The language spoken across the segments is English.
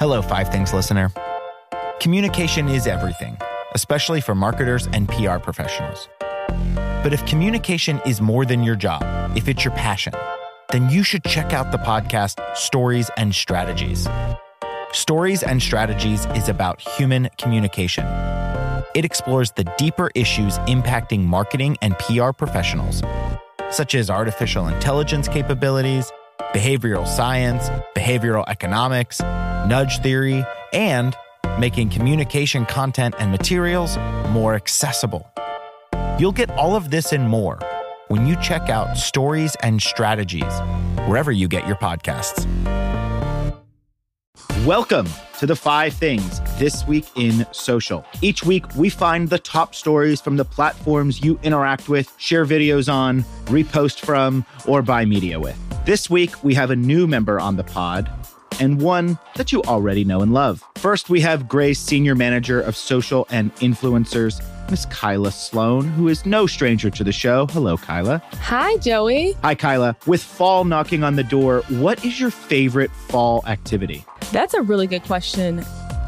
Hello, Five Things listener. Communication is everything, especially for marketers and PR professionals. But if communication is more than your job, if it's your passion, then you should check out the podcast Stories and Strategies. Stories and Strategies is about human communication. It explores the deeper issues impacting marketing and PR professionals, such as artificial intelligence capabilities, behavioral science, behavioral economics, nudge theory, and making communication content and materials more accessible. You'll get all of this and more when you check out Stories and Strategies, wherever you get your podcasts. Welcome to the five things this week in social. Each week, we find the top stories from the platforms you interact with, share videos on, repost from, or buy media with. This week, we have a new member on the pod and one that you already know and love. First, we have Grey's Senior Manager of Social and Influencers, Miss Kyla Sloan, who is no stranger to the show. Hello, Kyla. Hi, Joey. Hi, Kyla. With fall knocking on the door, what is your favorite fall activity? That's a really good question.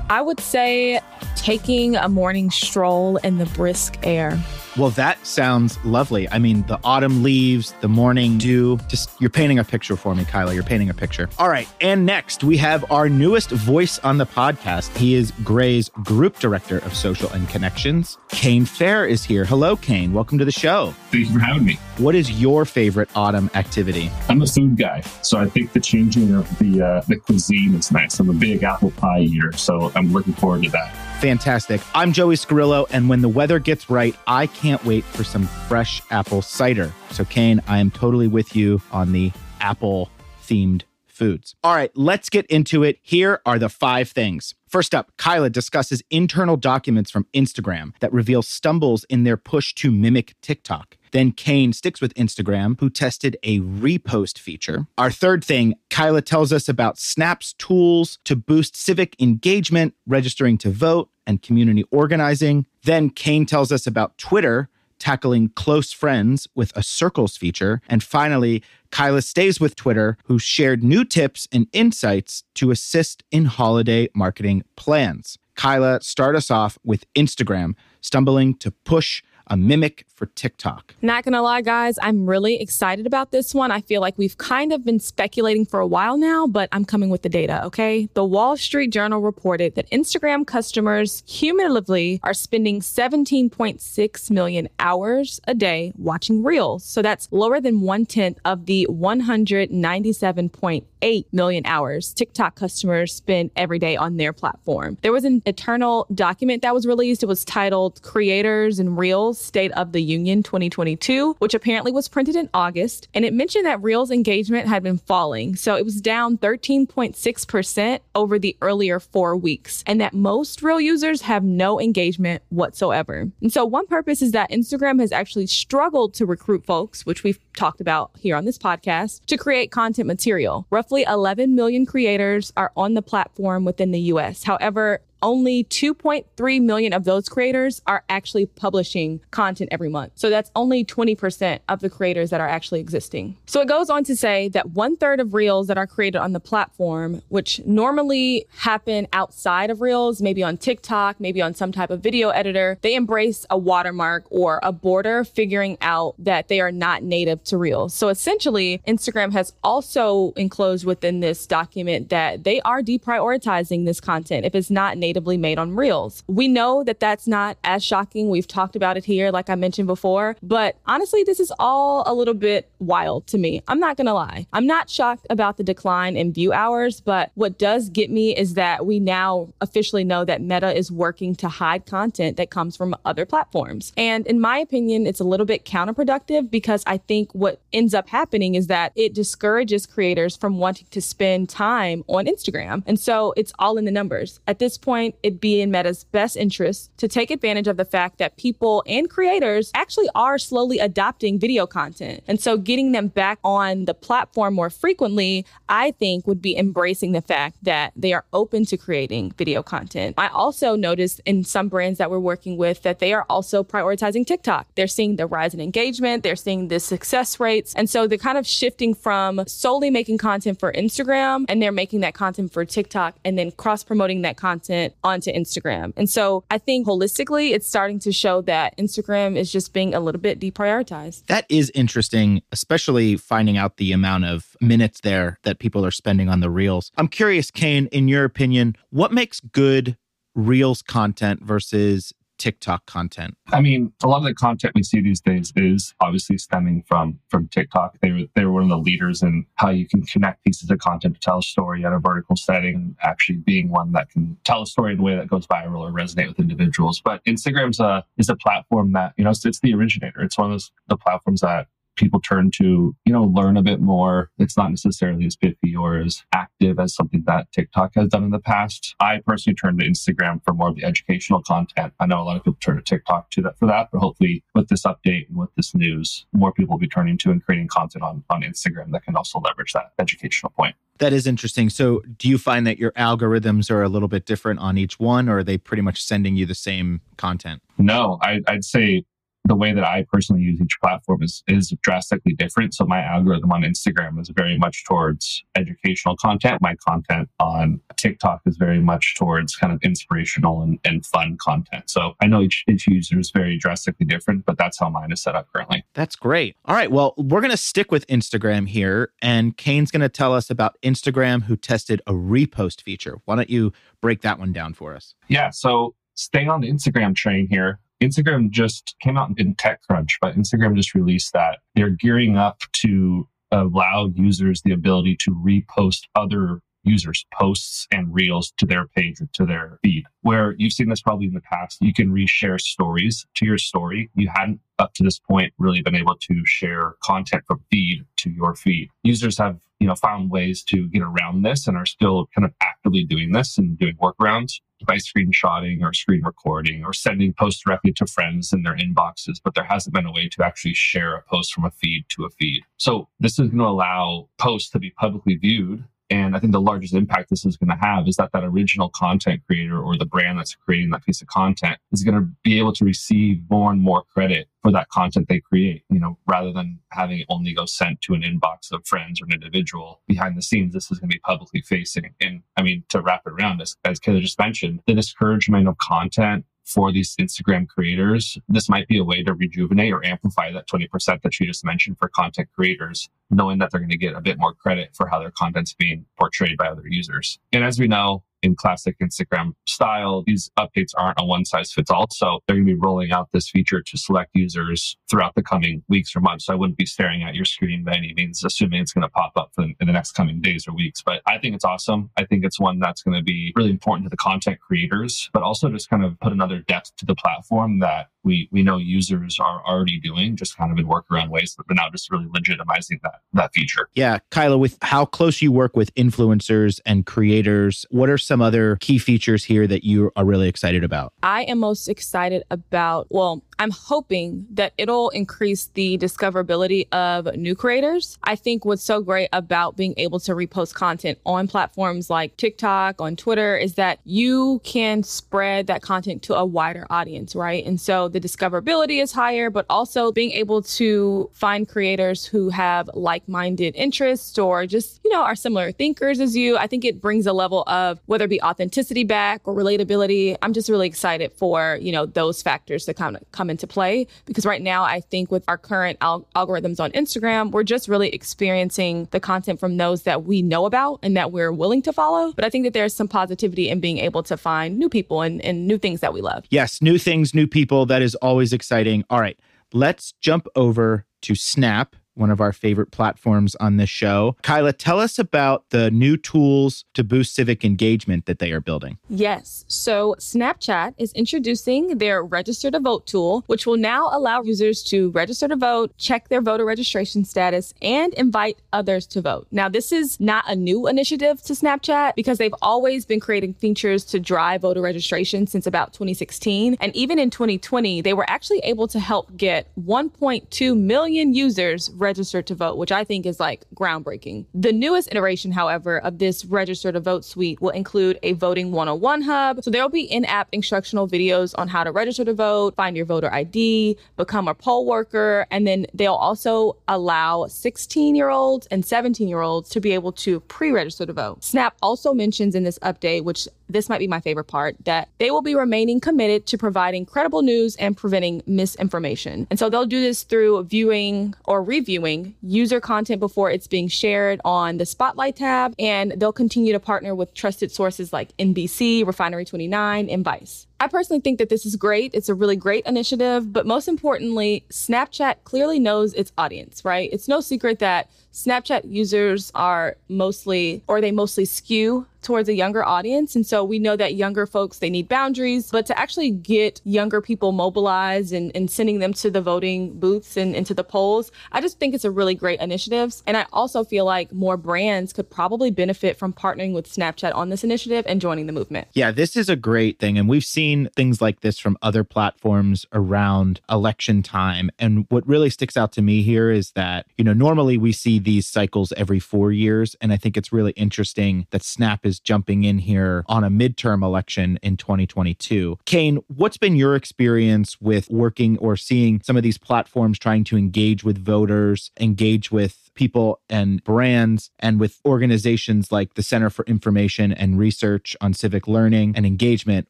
I would say taking a morning stroll in the brisk air. Well, that sounds lovely. I mean, the autumn leaves, the morning dew. Just you're painting a picture for me, Kyla. You're painting a picture. All right. And next, we have our newest voice on the podcast. He is Grey's Group Director of Social and Connections. Kane Fair is here. Hello, Kane. Welcome to the show. Thank you for having me. What is your favorite autumn activity? I'm a food guy, so I think the changing of the uh, the cuisine is nice. I'm a big apple pie eater, so I'm looking forward to that. Fantastic. I'm Joey Scarillo, and when the weather gets right, I can't wait for some fresh apple cider. So, Kane, I am totally with you on the apple themed foods. All right, let's get into it. Here are the five things. First up, Kyla discusses internal documents from Instagram that reveal stumbles in their push to mimic TikTok. Then Kane sticks with Instagram, who tested a repost feature. Our third thing, Kyla tells us about Snap's tools to boost civic engagement, registering to vote, and community organizing. Then Kane tells us about Twitter tackling close friends with a circles feature. And finally, Kyla stays with Twitter, who shared new tips and insights to assist in holiday marketing plans. Kyla, start us off with Instagram stumbling to push a mimic for TikTok. Not gonna lie, guys, I'm really excited about this one. I feel like we've kind of been speculating for a while now, but I'm coming with the data, okay? The Wall Street Journal reported that Instagram customers cumulatively are spending 17.6 million hours a day watching Reels. So that's lower than one tenth of the 197.8 million hours TikTok customers spend every day on their platform. There was an eternal document that was released. It was titled Creators and Reels State of the Union 2022, which apparently was printed in August. And it mentioned that Reels engagement had been falling. So it was down 13.6% over the earlier four weeks, and that most Reel users have no engagement whatsoever. And so one purpose is that Instagram has actually struggled to recruit folks, which we've talked about here on this podcast, to create content material. Roughly 11 million creators are on the platform within the US. However, only 2.3 million of those creators are actually publishing content every month. So that's only 20% of the creators that are actually existing. So it goes on to say that one third of reels that are created on the platform, which normally happen outside of reels, maybe on TikTok, maybe on some type of video editor, they embrace a watermark or a border, figuring out that they are not native to reels. So essentially, Instagram has also enclosed within this document that they are deprioritizing this content if it's not native natively made on Reels. We know that that's not as shocking. We've talked about it here, like I mentioned before. But honestly, this is all a little bit wild to me. I'm not going to lie. I'm not shocked about the decline in view hours, but what does get me is that we now officially know that Meta is working to hide content that comes from other platforms. And in my opinion, it's a little bit counterproductive because I think what ends up happening is that it discourages creators from wanting to spend time on Instagram. And so it's all in the numbers. At this point, point, it'd be in Meta's best interest to take advantage of the fact that people and creators actually are slowly adopting video content. And so getting them back on the platform more frequently, I think would be embracing the fact that they are open to creating video content. I also noticed in some brands that we're working with that they are also prioritizing TikTok. They're seeing the rise in engagement, they're seeing the success rates. And so they're kind of shifting from solely making content for Instagram and they're making that content for TikTok and then cross promoting that content onto Instagram. And so I think holistically, it's starting to show that Instagram is just being a little bit deprioritized. That is interesting, especially finding out the amount of minutes there that people are spending on the reels. I'm curious, Kane, in your opinion, what makes good reels content versus TikTok content? I mean, a lot of the content we see these days is obviously stemming from from TikTok. They were they were one of the leaders in how you can connect pieces of content to tell a story at a vertical setting, actually being one that can tell a story in a way that goes viral or resonate with individuals. But Instagram's a is a platform that you know it's, it's the originator. It's one of those the platforms that people turn to, you know, learn a bit more. It's not necessarily as pithy or as active as something that TikTok has done in the past. I personally turn to Instagram for more of the educational content. I know a lot of people turn to TikTok to that for that, but hopefully with this update and with this news, more people will be turning to and creating content on, on Instagram that can also leverage that educational point. That is interesting. So, do you find that your algorithms are a little bit different on each one, or are they pretty much sending you the same content? No, I, would say the way that I personally use each platform is is drastically different. So my algorithm on Instagram is very much towards educational content. My content on TikTok is very much towards kind of inspirational and, and fun content. So I know each, each user is very drastically different, but that's how mine is set up currently. That's great. All right. Well, we're going to stick with Instagram here. And Kane's going to tell us about Instagram who tested a repost feature. Why don't you break that one down for us? Yeah. So staying on the Instagram train here, Instagram just came out in TechCrunch, but Instagram just released that they're gearing up to allow users the ability to repost other users' posts and reels to their page or to their feed. Where you've seen this probably in the past, you can reshare stories to your story. You hadn't up to this point really been able to share content from feed to your feed. Users have you know found ways to get around this and are still kind of actively doing this and doing workarounds by screenshotting or screen recording or sending posts directly to friends in their inboxes, but there hasn't been a way to actually share a post from a feed to a feed. So this is going to allow posts to be publicly viewed and I think the largest impact this is going to have is that that original content creator or the brand that's creating that piece of content is going to be able to receive more and more credit for that content they create, you know, rather than having it only go sent to an inbox of friends or an individual behind the scenes. This is going to be publicly facing. And I mean, to wrap it around, as, as Kayla just mentioned, the discouragement of content for these Instagram creators, this might be a way to rejuvenate or amplify that 20% that you just mentioned for content creators, knowing that they're going to get a bit more credit for how their content's being portrayed by other users. And as we know, in classic Instagram style. These updates aren't a one size fits all. So they're going to be rolling out this feature to select users throughout the coming weeks or months. So I wouldn't be staring at your screen by any means, assuming it's going to pop up in the next coming days or weeks. But I think it's awesome. I think it's one that's going to be really important to the content creators, but also just kind of put another depth to the platform that we we know users are already doing, just kind of in workaround ways, but now just really legitimizing that that feature. Yeah, Kyla, with how close you work with influencers and creators, what are some other key features here that you are really excited about? I am most excited about well, I'm hoping that it'll increase the discoverability of new creators. I think what's so great about being able to repost content on platforms like TikTok, on Twitter, is that you can spread that content to a wider audience, right? And so the discoverability is higher, but also being able to find creators who have like minded interests or just, you know, are similar thinkers as you. I think it brings a level of whether it be authenticity back or relatability. I'm just really excited for, you know, those factors to come, come come into play because right now I think with our current al- algorithms on Instagram, we're just really experiencing the content from those that we know about and that we're willing to follow. But I think that there's some positivity in being able to find new people and, and new things that we love. Yes, new things, new people. That is always exciting. All right, let's jump over to Snap one of our favorite platforms on this show. Kyla, tell us about the new tools to boost civic engagement that they are building. Yes. So, Snapchat is introducing their register to vote tool, which will now allow users to register to vote, check their voter registration status, and invite others to vote. Now, this is not a new initiative to Snapchat because they've always been creating features to drive voter registration since about 2016. And even in 2020, they were actually able to help get 1.2 million users registered to vote, which I think is like groundbreaking. The newest iteration, however, of this register to vote suite will include a voting 101 hub. So there'll be in app instructional videos on how to register to vote, find your voter ID, become a poll worker, and then they'll also allow 16 year olds and 17 year olds to be able to pre register to vote. Snap also mentions in this update, which this might be my favorite part, that they will be remaining committed to providing credible news and preventing misinformation. And so they'll do this through viewing or reviewing user content before it's being shared on the Spotlight tab. And they'll continue to partner with trusted sources like NBC, Refinery 29, and Vice. I personally think that this is great. It's a really great initiative, but most importantly, Snapchat clearly knows its audience, right? It's no secret that Snapchat users are mostly, or they mostly skew towards a younger audience. And so we know that younger folks, they need boundaries, but to actually get younger people mobilized and, and sending them to the voting booths and into the polls, I just think it's a really great initiative. And I also feel like more brands could probably benefit from partnering with Snapchat on this initiative and joining the movement. Yeah, this is a great thing. And we've seen things like this from other platforms around election time. And what really sticks out to me here is that, you know, normally we see these cycles every four years. And I think it's really interesting that Snap is is jumping in here on a midterm election in 2022. Kane, what's been your experience with working or seeing some of these platforms trying to engage with voters, engage with people and brands and with organizations like the Center for Information and Research on Civic Learning and Engagement.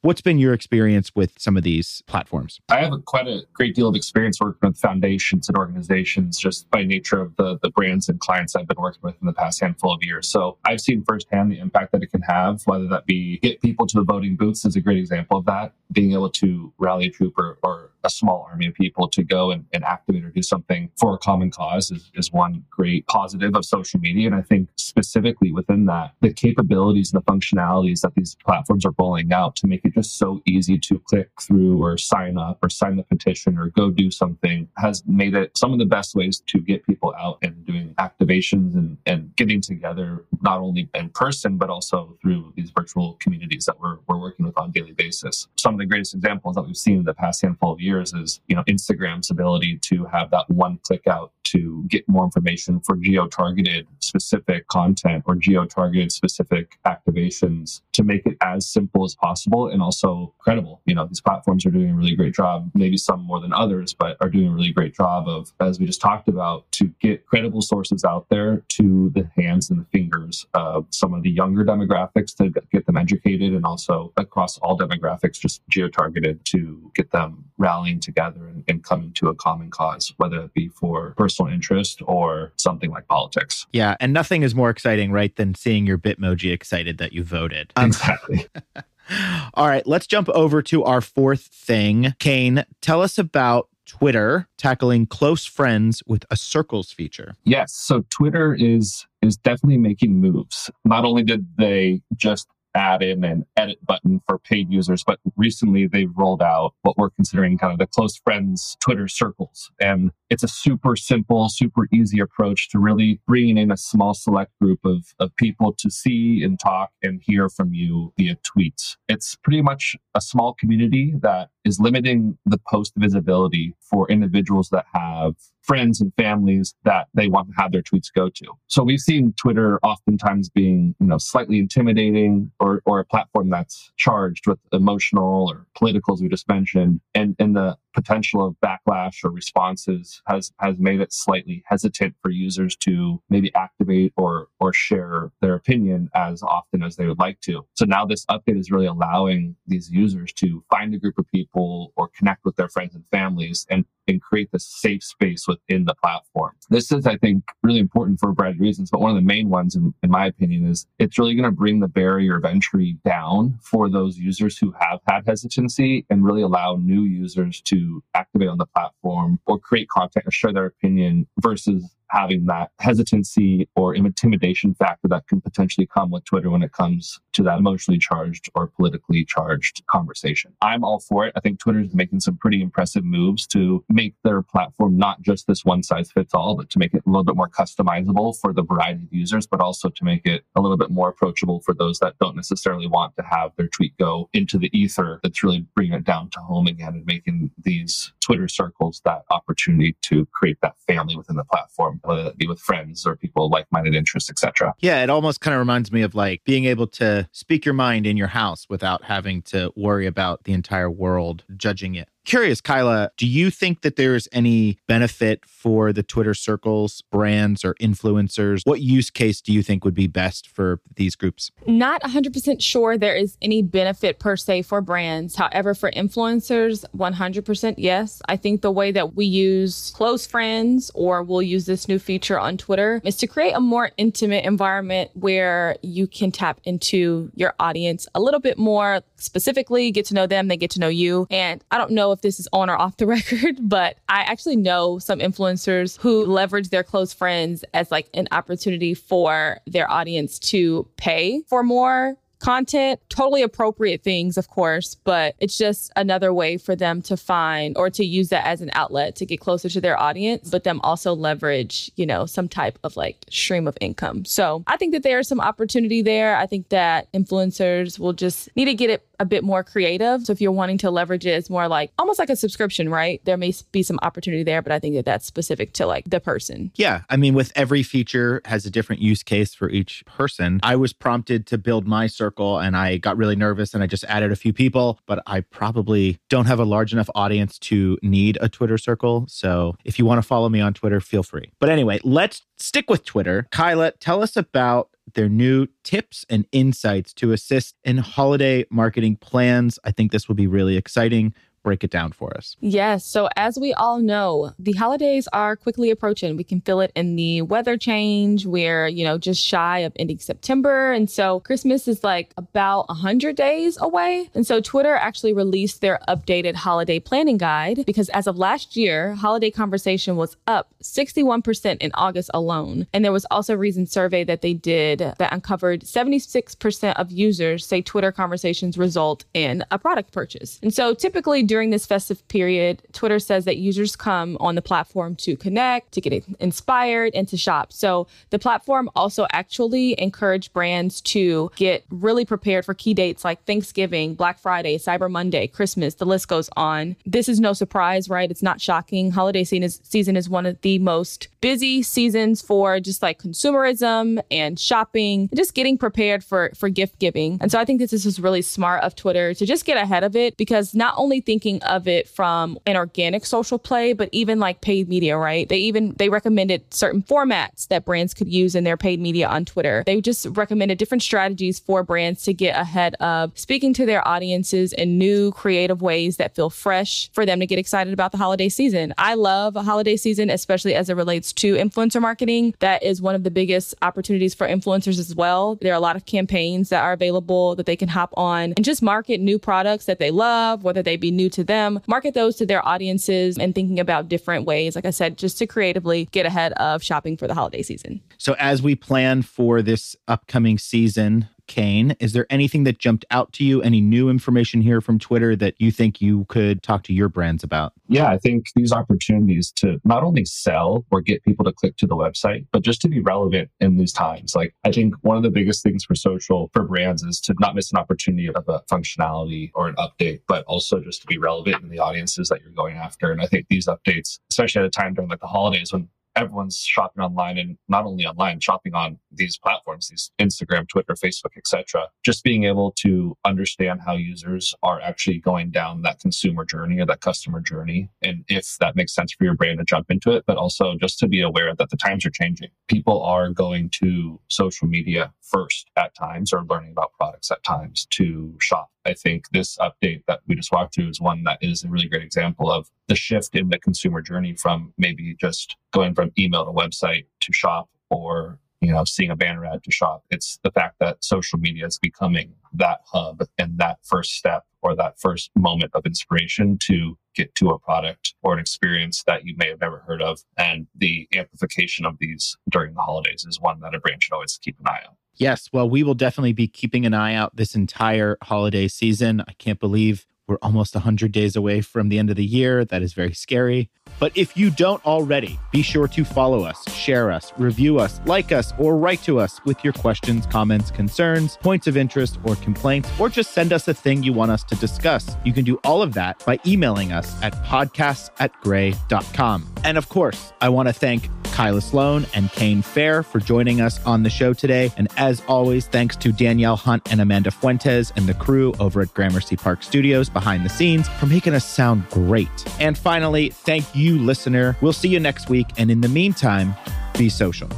What's been your experience with some of these platforms? I have a, quite a great deal of experience working with foundations and organizations just by nature of the, the brands and clients I've been working with in the past handful of years. So I've seen firsthand the impact that it can have, whether that be get people to the voting booths is a great example of that, being able to rally a troop or, or a small army of people to go and, and activate or do something for a common cause is, is one great positive of social media. And I think specifically within that, the capabilities and the functionalities that these platforms are rolling out to make it just so easy to click through or sign up or sign the petition or go do something has made it some of the best ways to get people out and doing activations and, and getting together, not only in person, but also through these virtual communities that we're, we're working with on a daily basis. Some of the greatest examples that we've seen in the past handful of years years is you know Instagram's ability to have that one click out to get more information for geo targeted specific content or geo targeted specific activations to make it as simple as possible and also credible. You know, these platforms are doing a really great job, maybe some more than others, but are doing a really great job of, as we just talked about, to get credible sources out there to the hands and the fingers of some of the younger demographics to get them educated and also across all demographics, just geo targeted to get them rallying together and, and coming to a common cause, whether it be for personal personal interest or something like politics. Yeah. And nothing is more exciting, right, than seeing your Bitmoji excited that you voted. Um, exactly. All right, let's jump over to our fourth thing. Kane, tell us about Twitter tackling close friends with a circles feature. Yes, so Twitter is is definitely making moves. Not only did they just add in an edit button for paid users, but recently they've rolled out what we're considering kind of the close friends Twitter circles. And it's a super simple, super easy approach to really bringing in a small select group of, of people to see and talk and hear from you via tweets. It's pretty much a small community that is limiting the post visibility for individuals that have friends and families that they want to have their tweets go to. So we've seen Twitter oftentimes being, you know, slightly intimidating or, or a platform that's charged with emotional or political, as we just mentioned. And, and the potential of backlash or responses has has made it slightly hesitant for users to maybe activate or or share their opinion as often as they would like to. So now this update is really allowing these users to find a group of people or connect with their friends and families and and create this safe space within the platform. This is, I think, really important for a variety of reasons, but one of the main ones, in, in my opinion, is it's really going to bring the barrier of entry down for those users who have had hesitancy and really allow new users to activate on the platform or create content or share their opinion versus having that hesitancy or intimidation factor that can potentially come with Twitter when it comes to that emotionally charged or politically charged conversation. I'm all for it. I think Twitter is making some pretty impressive moves to make their platform not just this one size fits all, but to make it a little bit more customizable for the variety of users, but also to make it a little bit more approachable for those that don't necessarily want to have their tweet go into the ether. That's really bringing it down to home again and making these Twitter circles that opportunity to create that family within the platform, whether that be with friends or people like minded interests, etc. Yeah, it almost kind of reminds me of like being able to speak your mind in your house without having to worry about the entire world judging it. Curious, Kyla, do you think that there's any benefit for the Twitter circles, brands, or influencers? What use case do you think would be best for these groups? Not 100% sure there is any benefit per se for brands. However, for influencers, 100% yes. I think the way that we use close friends or we'll use this new feature on Twitter is to create a more intimate environment where you can tap into your audience a little bit more specifically, get to know them, they get to know you. And I don't know if this is on or off the record, but I actually know some influencers who leverage their close friends as like an opportunity for their audience to pay for more content, totally appropriate things, of course, but it's just another way for them to find or to use that as an outlet to get closer to their audience, but them also leverage, you know, some type of like stream of income. So I think that there's some opportunity there. I think that influencers will just need to get it a bit more creative. So if you're wanting to leverage it, it's more like almost like a subscription, right? There may be some opportunity there, but I think that that's specific to like the person. Yeah. I mean, with every feature has a different use case for each person. I was prompted to build my circle and I got really nervous and I just added a few people, but I probably don't have a large enough audience to need a Twitter circle. So if you want to follow me on Twitter, feel free. But anyway, let's stick with Twitter. Kyla, tell us about their new tips and insights to assist in holiday marketing plans. I think this will be really exciting break it down for us. Yes. So, as we all know, the holidays are quickly approaching. We can feel it in the weather change. We're, you know, just shy of ending September. And so, Christmas is like about 100 days away. And so, Twitter actually released their updated holiday planning guide because as of last year, holiday conversation was up 61% in August alone. And there was also a recent survey that they did that uncovered 76% of users say Twitter conversations result in a product purchase. And so, typically, during this festive period, Twitter says that users come on the platform to connect, to get inspired, and to shop. So the platform also actually encouraged brands to get really prepared for key dates like Thanksgiving, Black Friday, Cyber Monday, Christmas, the list goes on. This is no surprise, right? It's not shocking. Holiday season is, season is one of the most busy seasons for just like consumerism and shopping, and just getting prepared for, for gift giving. And so I think this is really smart of Twitter to just get ahead of it because not only think thinking of it from an organic social play, but even like paid media, right? They even they recommended certain formats that brands could use in their paid media on Twitter. They just recommended different strategies for brands to get ahead of speaking to their audiences in new creative ways that feel fresh for them to get excited about the holiday season. I love a holiday season, especially as it relates to influencer marketing. That is one of the biggest opportunities for influencers as well. There are a lot of campaigns that are available that they can hop on and just market new products that they love, whether they be new to them, market those to their audiences and thinking about different ways, like I said, just to creatively get ahead of shopping for the holiday season. So, as we plan for this upcoming season, Kane, is there anything that jumped out to you? Any new information here from Twitter that you think you could talk to your brands about? Yeah, I think these opportunities to not only sell or get people to click to the website, but just to be relevant in these times. Like, I think one of the biggest things for social for brands is to not miss an opportunity of a functionality or an update, but also just to be relevant in the audiences that you're going after. And I think these updates, especially at a time during like the holidays when everyone's shopping online and not only online shopping on these platforms these instagram twitter facebook etc just being able to understand how users are actually going down that consumer journey or that customer journey and if that makes sense for your brand to jump into it but also just to be aware that the times are changing. People are going to social media first at times or learning about products at times to shop. I think this update that we just walked through is one that is a really great example of the shift in the consumer journey from maybe just going email to website to shop or you know seeing a banner ad to shop it's the fact that social media is becoming that hub and that first step or that first moment of inspiration to get to a product or an experience that you may have never heard of. And the amplification of these during the holidays is one that a brand should always keep an eye on. Yes, well, we will definitely be keeping an eye out this entire holiday season. I can't believe we're almost 100 days away from the end of the year. That is very scary. But if you don't already, be sure to follow us, share us, review us, like us, or write to us with your questions, comments, concerns, points of interest, or complaints, or just send us a thing you want us to discuss. You can do all of that by emailing us at podcasts at grey.com. And of course, I want to thank Kyla Sloan and Kane Fair for joining us on the show today. And as always, thanks to Danielle Hunt and Amanda Fuentes and the crew over at Gramercy Park Studios behind the scenes for making us sound great. And finally, thank you, listener. We'll see you next week. And in the meantime, be social.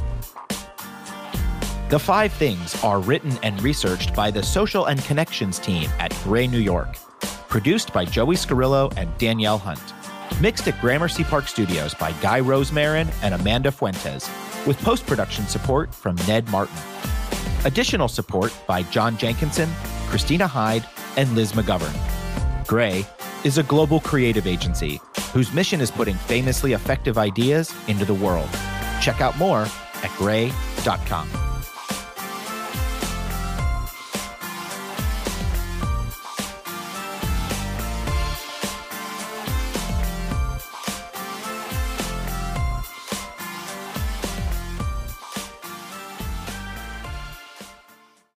The Five Things are written and researched by the Social and Connections team at Grey New York. Produced by Joey Scarillo and Danielle Hunt. Mixed at Gramercy Park Studios by Guy Rosemarin and Amanda Fuentes, with post production support from Ned Martin. Additional support by John Jenkinson, Christina Hyde, and Liz McGovern. Grey is a global creative agency whose mission is putting famously effective ideas into the world. Check out more at grey.com.